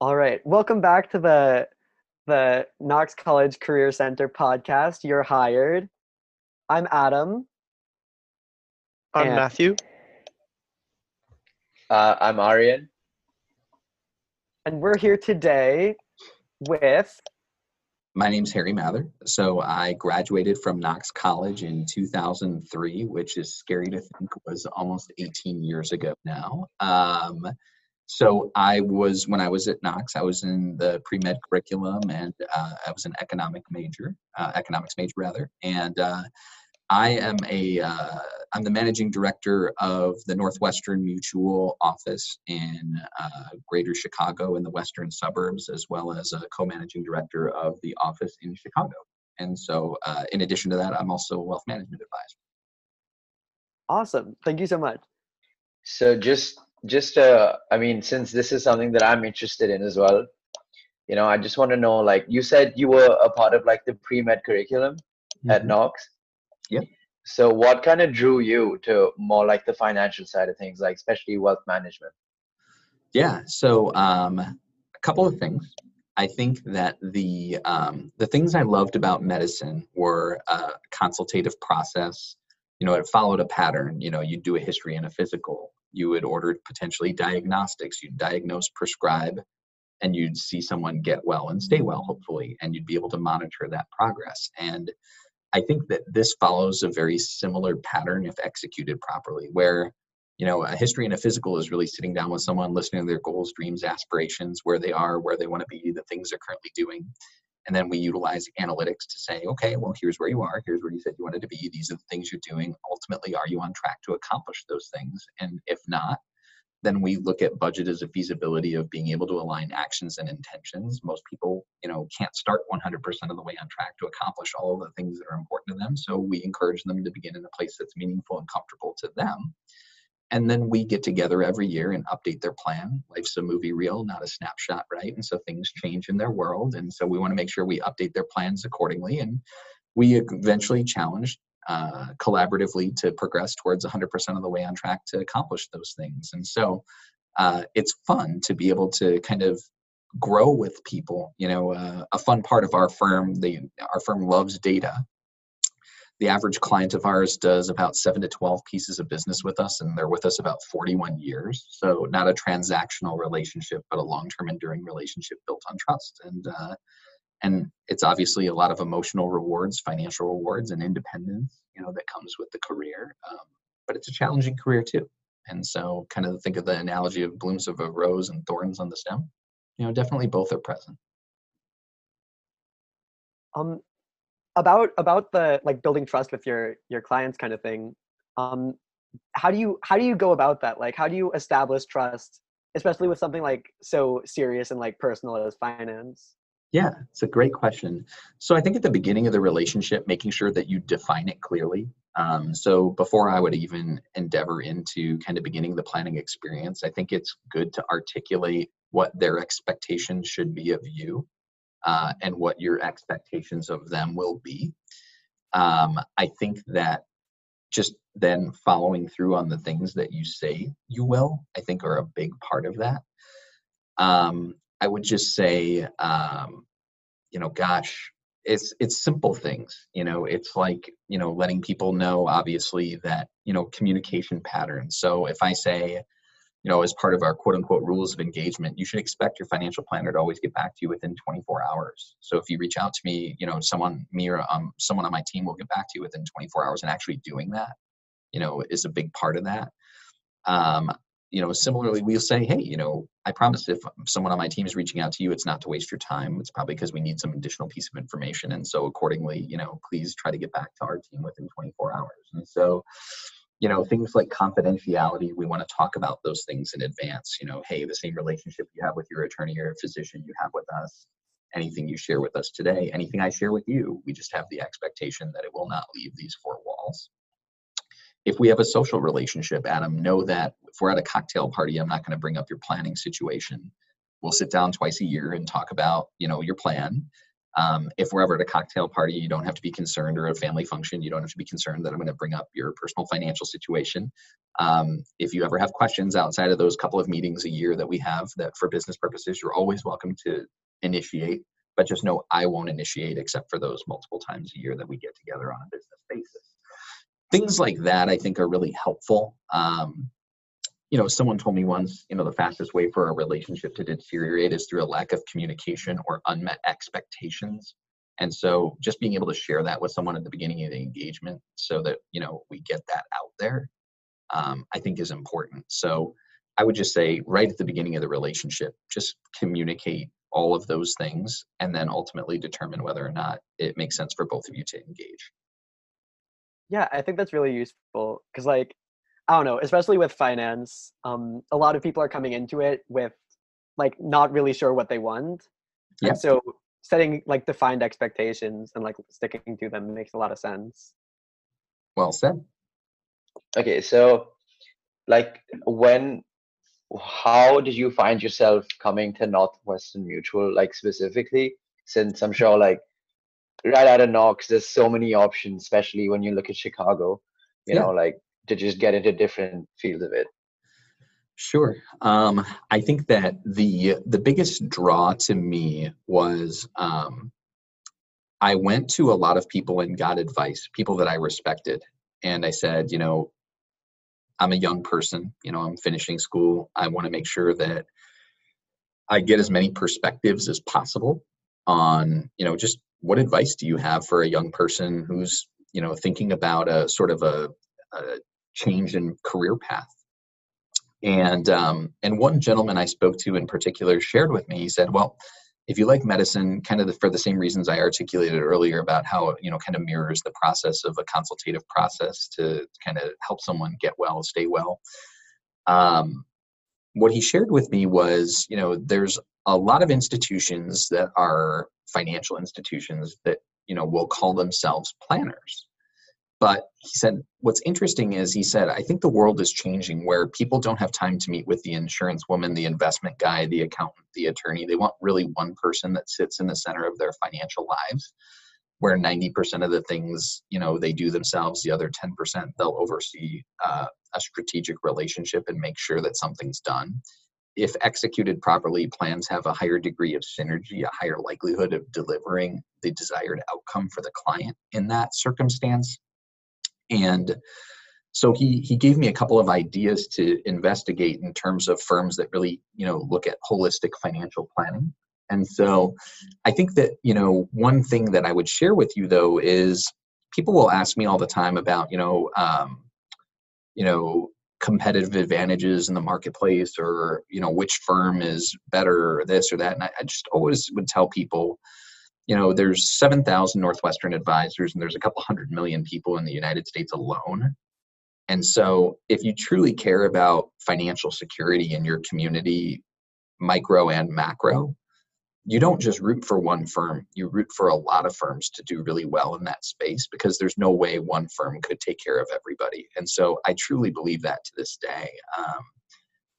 All right. Welcome back to the the Knox College Career Center podcast. You're hired. I'm Adam. I'm And- Matthew. Uh, I'm Aryan. And we're here today with My name's Harry Mather. So I graduated from Knox College in 2003, which is scary to think was almost 18 years ago now. Um, so I was, when I was at Knox, I was in the pre-med curriculum and uh, I was an economic major, uh, economics major rather. And uh, I am a, uh, I'm the managing director of the Northwestern Mutual office in uh, Greater Chicago in the western suburbs, as well as a co-managing director of the office in Chicago. And so, uh, in addition to that, I'm also a wealth management advisor. awesome. Thank you so much. So just just uh I mean since this is something that I'm interested in as well, you know, I just want to know like you said you were a part of like the pre-med curriculum at Mhm. Knox. Yep. So what kind of drew you to more like the financial side of things, like especially wealth management? Yeah. So, um, a couple of things. I think that the um, the things I loved about medicine were a consultative process. You know, it followed a pattern. You know, you'd do a history and a physical. You would order potentially diagnostics. You'd diagnose, prescribe, and you'd see someone get well and stay well, hopefully, and you'd be able to monitor that progress. And I think that this follows a very similar pattern if executed properly, where you know a history and a physical is really sitting down with someone listening to their goals dreams aspirations where they are where they want to be the things they're currently doing and then we utilize analytics to say okay well here's where you are here's where you said you wanted to be these are the things you're doing. Ultimately are you on track to accomplish those things? And if not then we look at budget as a feasibility of being able to align actions and intentions. Most people you know can't start 100% of the way on track to accomplish all of the things that are important to them so we encourage them to begin in a place that's meaningful and comfortable to them and then we get together every year and update their plan. Life's a movie reel not a snapshot right? And so things change in their world. And so we want to make sure we update their plans accordingly. And we eventually challenge uh, collaboratively to progress towards 100% of the way on track to accomplish those things. And so uh, it's fun to be able to kind of grow with people you know uh, a fun part of our firm the our firm loves data the average client of ours does about 7 to 12 pieces of business with us and they're with us about 41 years. So not a transactional relationship but a long-term enduring relationship built on trust. And uh, and it's obviously a lot of emotional rewards financial rewards and independence you know that comes with the career um, but it's a challenging career too. And so kind of think of the analogy of blooms of a rose and thorns on the stem. You know definitely both are present. Um about about the like building trust with your your clients kind of thing. Um how do you how do you go about that? Like how do you establish trust especially with something like so serious and like personal as finance? Yeah, it's a great question. So I think at the beginning of the relationship, making sure that you define it clearly. Um, so before I would even endeavor into kind of beginning the planning experience, I think it's good to articulate what their expectations should be of you uh, and what your expectations of them will be. Um, I think that just then following through on the things that you say you will, I think are a big part of that. Um, I would just say, um, you know, gosh, it's it's simple things. You know, it's like you know, letting people know, obviously, that you know, communication patterns. So if I say, you know, as part of our quote unquote rules of engagement, you should expect your financial planner to always get back to you within 24 hours. So if you reach out to me, you know, someone, me or um, someone on my team will get back to you within 24 hours. And actually doing that, you know, is a big part of that. Um, you know, similarly, we'll say, hey, you know, I promise if someone on my team is reaching out to you, it's not to waste your time. It's probably because we need some additional piece of information. And so accordingly, you know, please try to get back to our team within 24 hours. And so, you know, things like confidentiality, we want to talk about those things in advance. You know, hey, the same relationship you have with your attorney or physician you have with us, anything you share with us today, anything I share with you, we just have the expectation that it will not leave these four walls. If we have a social relationship, Adam, know that if we're at a cocktail party, I'm not going to bring up your planning situation. We'll sit down twice a year and talk about, you know, your plan. Um, if we're ever at a cocktail party, you don't have to be concerned, or a family function, you don't have to be concerned that I'm going to bring up your personal financial situation. Um, if you ever have questions outside of those couple of meetings a year that we have that for business purposes, you're always welcome to initiate. But just know I won't initiate except for those multiple times a year that we get together on a business basis. Things like that I think are really helpful. Um, you know, someone told me once, you know, the fastest way for a relationship to deteriorate is through a lack of communication or unmet expectations. And so just being able to share that with someone at the beginning of the engagement so that, you know, we get that out there, um, I think is important. So I would just say right at the beginning of the relationship, just communicate all of those things and then ultimately determine whether or not it makes sense for both of you to engage. Yeah, I think that's really useful because, like, I don't know, especially with finance, um, a lot of people are coming into it with like not really sure what they want. Yeah. And so setting like defined expectations and like sticking to them makes a lot of sense. Well said. Okay, so like when how did you find yourself coming to Northwestern Mutual, like specifically? Since I'm sure like right out of Knox, there's so many options, especially when you look at Chicago. You Yeah. know, like to just get into different fields of it. Sure. Um, I think that the the biggest draw to me was um, I went to a lot of people and got advice, people that I respected, and I said, you know, I'm a young person. You know, I'm finishing school. I want to make sure that I get as many perspectives as possible on, you know, just what advice do you have for a young person who's, you know, thinking about a sort of a, a change in career path and um, and one gentleman I spoke to in particular shared with me. He said, "Well, if you like medicine, kind of the, for the same reasons I articulated earlier about how you know kind of mirrors the process of a consultative process to kind of help someone get well, stay well." Um, what he shared with me was, you know, there's a lot of institutions that are financial institutions that you know will call themselves planners but he said, what's interesting is he said, I think the world is changing where people don't have time to meet with the insurance woman, the investment guy, the accountant, the attorney. They want really one person that sits in the center of their financial lives, where 90% of the things, you know, they do themselves, the other 10%, they'll oversee uh, a strategic relationship and make sure that something's done. If executed properly, plans have a higher degree of synergy, a higher likelihood of delivering the desired outcome for the client in that circumstance and so he he gave me a couple of ideas to investigate in terms of firms that really you know look at holistic financial planning. And so i think that you know one thing that i would share with you though is people will ask me all the time about you know um, you know competitive advantages in the marketplace or you know which firm is better or this or that. And i, I just always would tell people you know there's 7000 northwestern advisors and there's a couple hundred million people in the united states alone. And so if you truly care about financial security in your community micro and macro you don't just root for one firm. You root for a lot of firms to do really well in that space because there's no way one firm could take care of everybody. And so i truly believe that to this day. Um,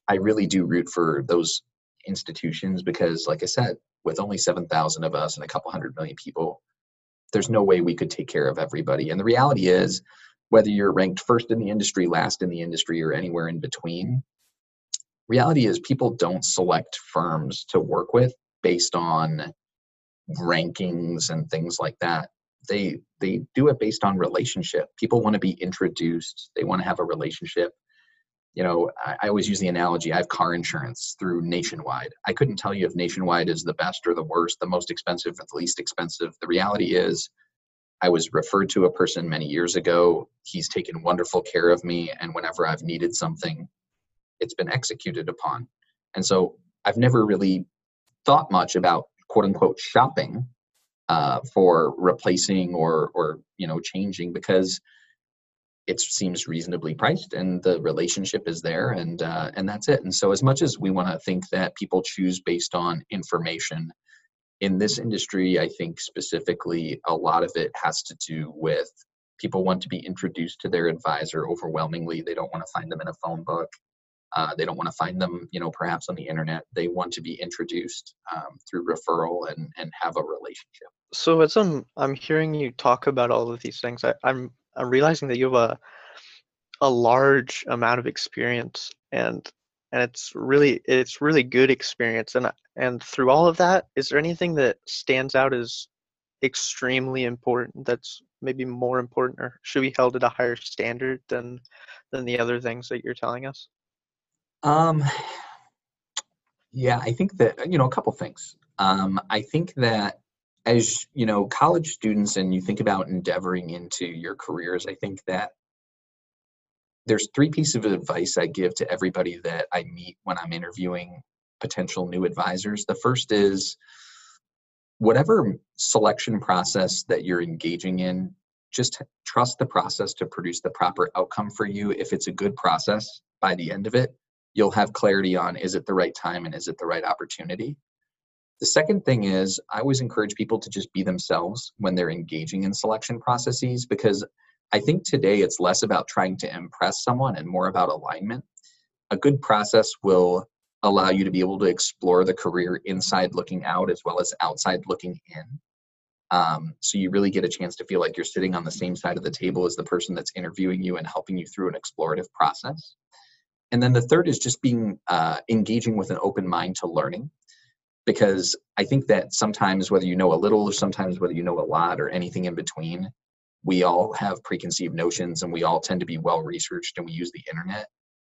i really do root for those institutions because like i said with only 7,000 of us and a couple hundred million people, there's no way we could take care of everybody. And the reality is, whether you're ranked first in the industry, last in the industry, or anywhere in between, reality is people don't select firms to work with based on rankings and things like that. They they do it based on relationship. People want to be introduced. They want to have a relationship you know, I, I, always use the analogy I have car insurance through Nationwide. I couldn't tell you if Nationwide is the best or the worst, the most expensive or the least expensive. The reality is, I was referred to a person many years ago. He's taken wonderful care of me, and whenever I've needed something, it's been executed upon. And so I've never really thought much about quote unquote shopping uh, for replacing or or you know changing because it seems reasonably priced and the relationship is there and uh, and that's it. And so as much as we want to think that people choose based on information in this industry i think specifically a lot of it has to do with people want to be introduced to their advisor overwhelmingly. They don't want to find them in a phone book. Uh, they don't want to find them you know perhaps on the internet. They want to be introduced um, through referral and and have a relationship. So as I'm I'm hearing you talk about all of these things, I, I'm I'm realizing that you have a a large amount of experience and and it's really it's really good experience. And and through all of that is there anything that stands out as extremely important that's maybe more important or should be held at a higher standard than than the other things that you're telling us? Um yeah i think that you know a couple things. Um i think that as you know college students and you think about endeavoring into your careers i think that there's three pieces of advice I give to everybody that I meet when I'm interviewing potential new advisors. The first is whatever selection process that you're engaging in, just trust the process to produce the proper outcome for you. If it's a good process by the end of it, you'll have clarity on is it the right time and is it the right opportunity. The second thing is, I always encourage people to just be themselves when they're engaging in selection processes because I think today it's less about trying to impress someone and more about alignment. A good process will allow you to be able to explore the career inside looking out as well as outside looking in. Um, so you really get a chance to feel like you're sitting on the same side of the table as the person that's interviewing you and helping you through an explorative process. And then the third is just being uh, engaging with an open mind to learning. Because I think that sometimes, whether you know a little or sometimes whether you know a lot or anything in between, we all have preconceived notions and we all tend to be well researched and we use the internet.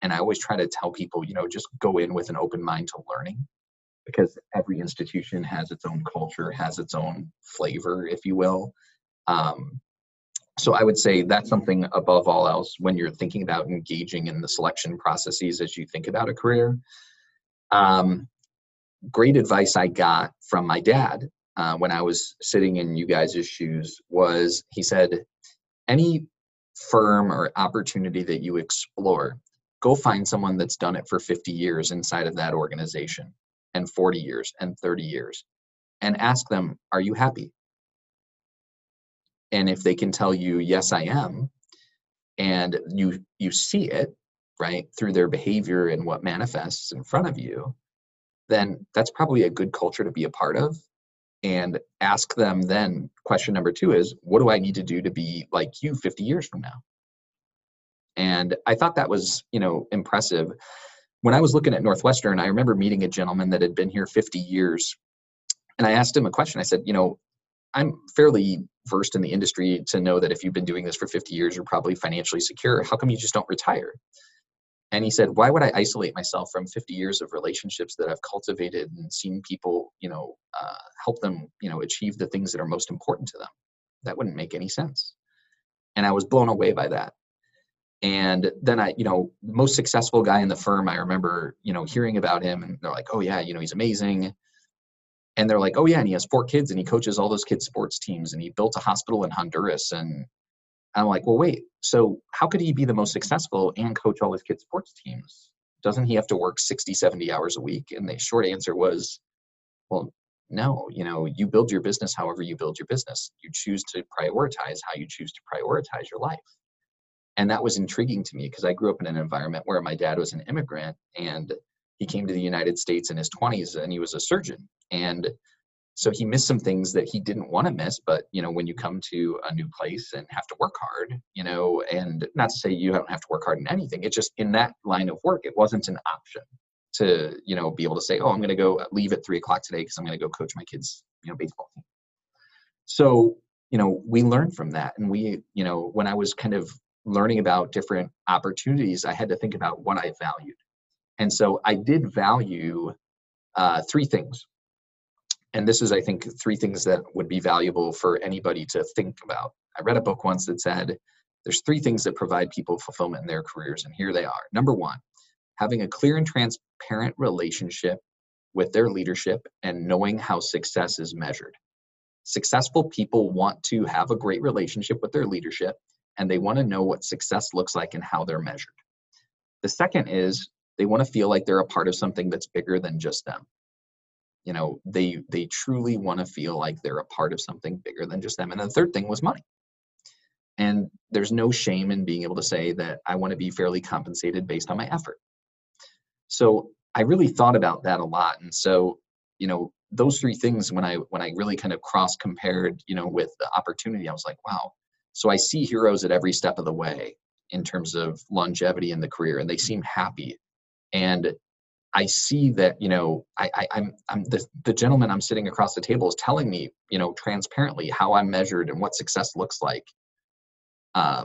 And i always try to tell people you know just go in with an open mind to learning because every institution has its own culture has its own flavor if you will. Um, so i would say that's something above all else when you're thinking about engaging in the selection processes as you think about a career. Um, great advice i got from my dad uh, when I was sitting in you guys' shoes was he said, any firm or opportunity that you explore, go find someone that's done it for 50 years inside of that organization and 40 years and 30 years and ask them, are you happy? And if they can tell you, yes, I am, and you you see it right through their behavior and what manifests in front of you then that's probably a good culture to be a part of. And ask them then question number two is what do i need to do to be like you 50 years from now? And i thought that was you know impressive. When i was looking at northwestern i remember meeting a gentleman that had been here 50 years and i asked him a question. I said you know i'm fairly versed in the industry to know that if you've been doing this for 50 years you're probably financially secure. How come you just don't retire and he said why would i isolate myself from 50 years of relationships that i've cultivated and seen people you know uh, help them you know achieve the things that are most important to them? That wouldn't make any sense. And i was blown away by that. And then i you know most successful guy in the firm i remember you know hearing about him and they're like oh yeah you know he's amazing. And they're like oh yeah and he has four kids and he coaches all those kids sports teams and he built a hospital in honduras and I'm like, well, wait, so how could he be the most successful and coach all his kids' sports teams? Doesn't he have to work 60, 70 hours a week? And the short answer was, well, no, you know, you build your business however you build your business. You choose to prioritize how you choose to prioritize your life. And that was intriguing to me because I grew up in an environment where my dad was an immigrant and he came to the United States in his 20s and he was a surgeon. And so he missed some things that he didn't want to miss but you know when you come to a new place and have to work hard you know and not to say you don't have to work hard in anything it's just in that line of work it wasn't an option to you know be able to say oh i'm going to go leave at three o'clock today because i'm going to go coach my kids you know baseball team. So you know we learned from that and we you know when i was kind of learning about different opportunities i had to think about what i valued. And so i did value uh, three things and this is i think three things that would be valuable for anybody to think about. I read a book once that said there's three things that provide people fulfillment in their careers and here they are. Number one having a clear and transparent relationship with their leadership and knowing how success is measured. Successful people want to have a great relationship with their leadership and they want to know what success looks like and how they're measured. The second is they want to feel like they're a part of something that's bigger than just them you know they they truly want to feel like they're a part of something bigger than just them. And the third thing was money. And there's no shame in being able to say that i want to be fairly compensated based on my effort. So i really thought about that a lot. And so you know those three things when i when i really kind of cross compared you know with the opportunity i was like wow. So i see heroes at every step of the way in terms of longevity in the career and they seem happy. And i see that you know i, I i'm i'm the, the gentleman i'm sitting across the table is telling me you know transparently how i'm measured and what success looks like uh,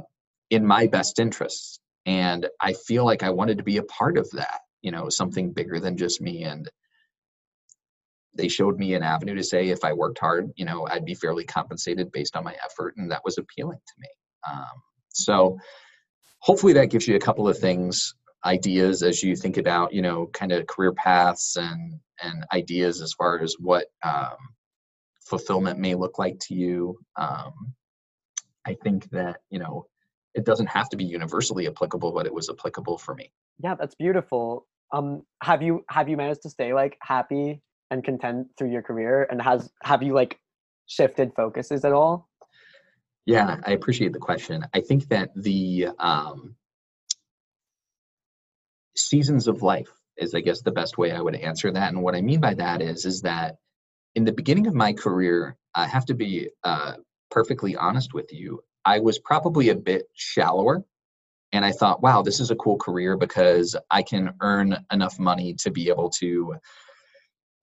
in my best interests. And i feel like i wanted to be a part of that you know something bigger than just me. And they showed me an avenue to say if I worked hard, you know, I'd be fairly compensated based on my effort, and that was appealing to me. Um, so hopefully that gives you a couple of things, ideas as you think about, you know, kind of career paths and and ideas as far as what um, fulfillment may look like to you. Um, I think that you know it doesn't have to be universally applicable, but it was applicable for me. Yeah, that's beautiful. Um, have you have you managed to stay like happy and content through your career and has have you like shifted focuses at all yeah i appreciate the question i think that the um, seasons of life is i guess the best way i would answer that. And what i mean by that is is that in the beginning of my career i have to be uh, perfectly honest with you i was probably a bit shallower and i thought wow this is a cool career because i can earn enough money to be able to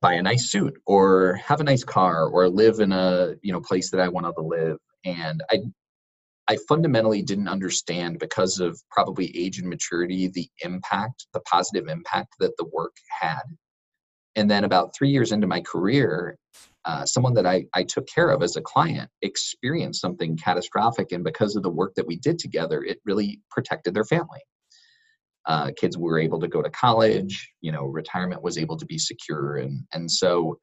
buy a nice suit or have a nice car or live in a you know place that I wanted to live. And I I fundamentally didn't understand because of probably age and maturity the impact the positive impact that the work had. And then about three years into my career uh, someone that I, I took care of as a client experienced something catastrophic and because of the work that we did together it really protected their family. Uh, kids were able to go to college you know retirement was able to be secure and and so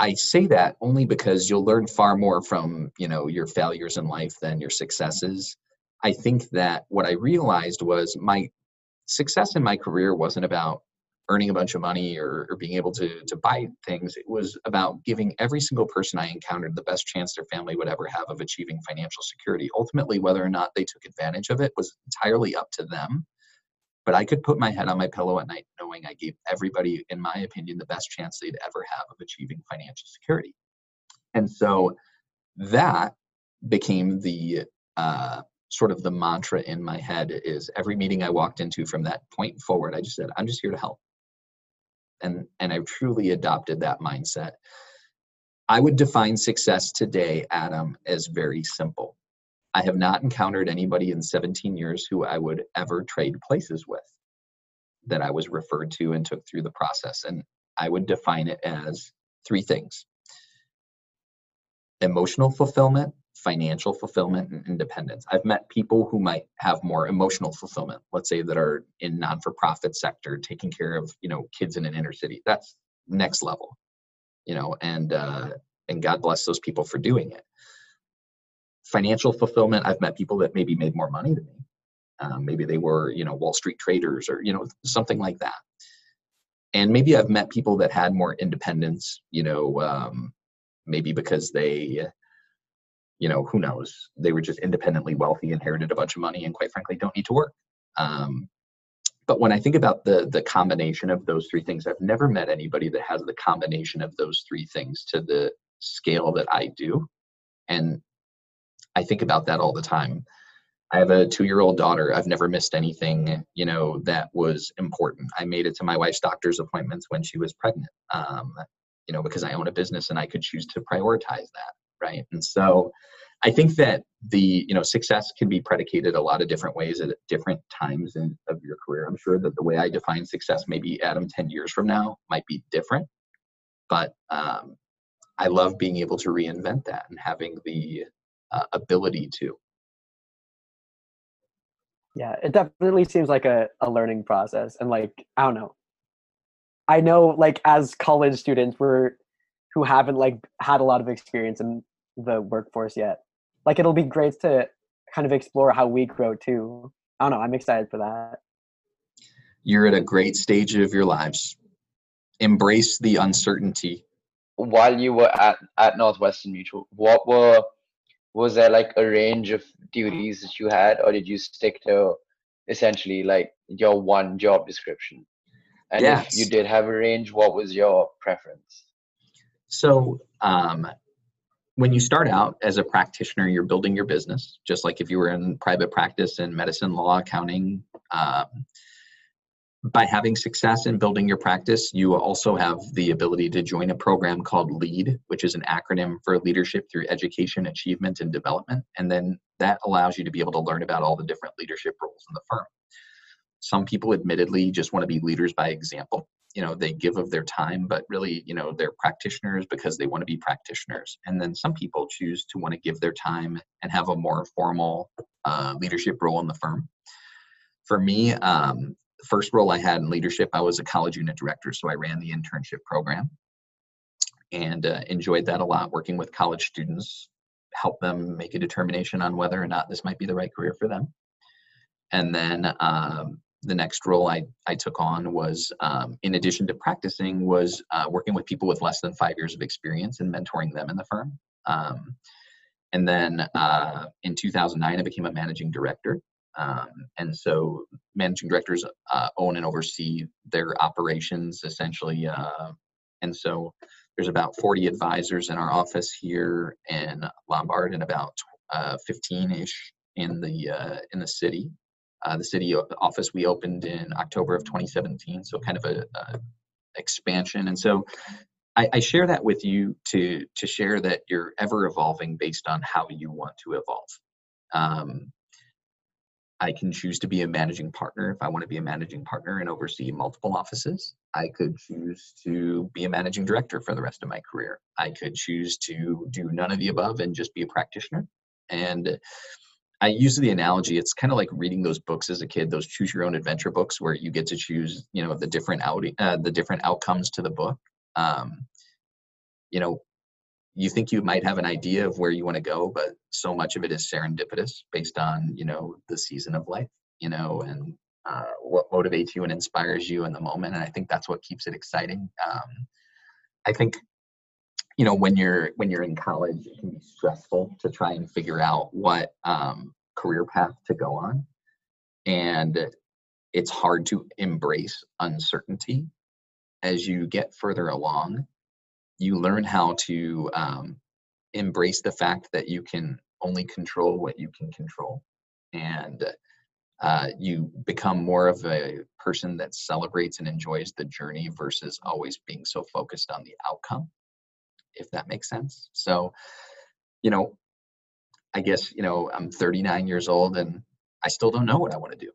i say that only because you'll learn far more from you know your failures in life than your successes. I think that what i realized was my success in my career wasn't about earning a bunch of money or, or being able to to buy things. It was about giving every single person i encountered the best chance their family would ever have of achieving financial security. Ultimately whether or not they took advantage of it was entirely up to them but I could put my head on my pillow at night knowing I gave everybody, in my opinion, the best chance they'd ever have of achieving financial security. And so that became the uh, sort of the mantra in my head is every meeting I walked into from that point forward, I just said, I'm just here to help. And, and I truly adopted that mindset. I would define success today, Adam, as very simple. I have not encountered anybody in 17 years who I would ever trade places with that I was referred to and took through the process. And I would define it as three things emotional fulfillment, financial fulfillment, and independence. I've met people who might have more emotional fulfillment, let's say that are in non-for-profit sector, taking care of, you know, kids in an inner city. That's next level, you know, and uh, and God bless those people for doing it financial fulfillment. I've met people that maybe made more money than me. Um, maybe they were you know wall street traders or you know something like that. And maybe i've met people that had more independence you know um, maybe because they you know who knows? They were just independently wealthy inherited a bunch of money and quite frankly don't need to work. Um, but when i think about the the combination of those three things i've never met anybody that has the combination of those three things to the scale that i do. And I think about that all the time. I have a two year old daughter. I've never missed anything, you know, that was important. I made it to my wife's doctor's appointments when she was pregnant, um, you know, because I own a business and I could choose to prioritize that. Right. And so I think that the, you know, success can be predicated a lot of different ways at different times in, of your career. I'm sure that the way I define success, maybe Adam 10 years from now, might be different. But um, I love being able to reinvent that and having the uh, ability to. Yeah, it definitely seems like a, a learning process. And like, I don't know. I know like as college students we're who haven't like had a lot of experience in the workforce yet. Like it'll be great to kind of explore how we grow too. I don't know, I'm excited for that. You're at a great stage of your lives. Embrace the uncertainty. While you were at, at Northwestern Mutual, what were was there like a range of duties that you had or did you stick to essentially like your one job description and yes. if you did have a range what was your preference So, um, when you start out as a practitioner, you're building your business, just like if you were in private practice in medicine, law, accounting. Um, by having success in building your practice, you also have the ability to join a program called LEAD, which is an acronym for Leadership Through Education, Achievement, and Development. And then that allows you to be able to learn about all the different leadership roles in the firm. Some people, admittedly, just want to be leaders by example you know they give of their time but really you know they're practitioners because they want to be practitioners and then some people choose to want to give their time and have a more formal uh, leadership role in the firm for me um, the first role i had in leadership i was a college unit director so i ran the internship program and uh, enjoyed that a lot working with college students help them make a determination on whether or not this might be the right career for them and then um, the next role I, I took on was, um, in addition to practicing, was uh, working with people with less than five years of experience and mentoring them in the firm. Um, and then uh, in 2009, I became a managing director. Um, and so managing directors uh, own and oversee their operations essentially. Uh, and so there's about 40 advisors in our office here in Lombard and about 15-ish uh, in the uh, in the city. Uh, the city office we opened in October of 2017, so kind of a, a expansion. And so I, I, share that with you to to share that you're ever evolving based on how you want to evolve. Um, I can choose to be a managing partner if I want to be a managing partner and oversee multiple offices. I could choose to be a managing director for the rest of my career. I could choose to do none of the above and just be a practitioner. And I use the analogy. It's kind of like reading those books as a kid, those choose your own adventure books, where you get to choose, you know, the different out uh, the different outcomes to the book. Um, you know, you think you might have an idea of where you want to go, but so much of it is serendipitous based on you know the season of life, you know, and uh, what motivates you and inspires you in the moment. And I think that's what keeps it exciting. Um, I think you know when you're when you're in college it can be stressful to try and figure out what um, career path to go on and it's hard to embrace uncertainty as you get further along you learn how to um, embrace the fact that you can only control what you can control and uh, you become more of a person that celebrates and enjoys the journey versus always being so focused on the outcome if that makes sense. So, you know, I guess, you know, I'm 39 years old and I still don't know what I want to do,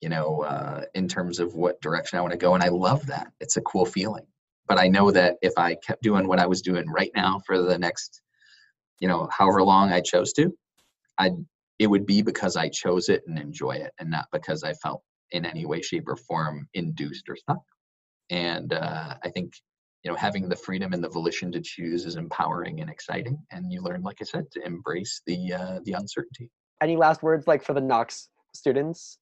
you know, uh, in terms of what direction I want to go. And I love that. It's a cool feeling. But I know that if I kept doing what I was doing right now for the next, you know, however long I chose to, I it would be because I chose it and enjoy it and not because I felt in any way, shape, or form induced or stuck. And uh, I think you know having the freedom and the volition to choose is empowering and exciting and you learn like i said to embrace the uh, the uncertainty. Any last words like for the knox students?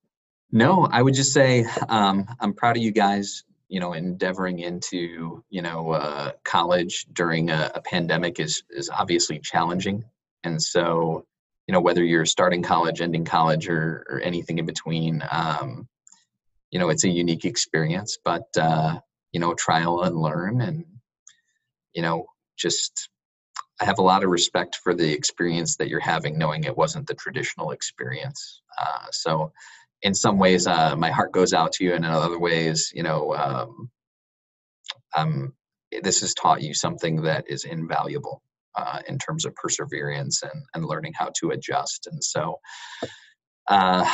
No i would just say um, i'm proud of you guys you know endeavoring into you know uh, college during a, a pandemic is is obviously challenging. And so you know whether you're starting college ending college or, or anything in between um, you know it's a unique experience. But uh, you know trial and learn and you know just i have a lot of respect for the experience that you're having knowing it wasn't the traditional experience. Uh, so in some ways uh, my heart goes out to you and in other ways you know um, um, this has taught you something that is invaluable uh, in terms of perseverance and, and learning how to adjust and so uh,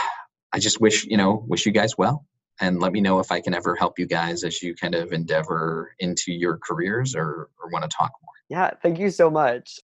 i just wish you know wish you guys well and let me know if I can ever help you guys as you kind of endeavor into your careers or, or want to talk more. Yeah, thank you so much.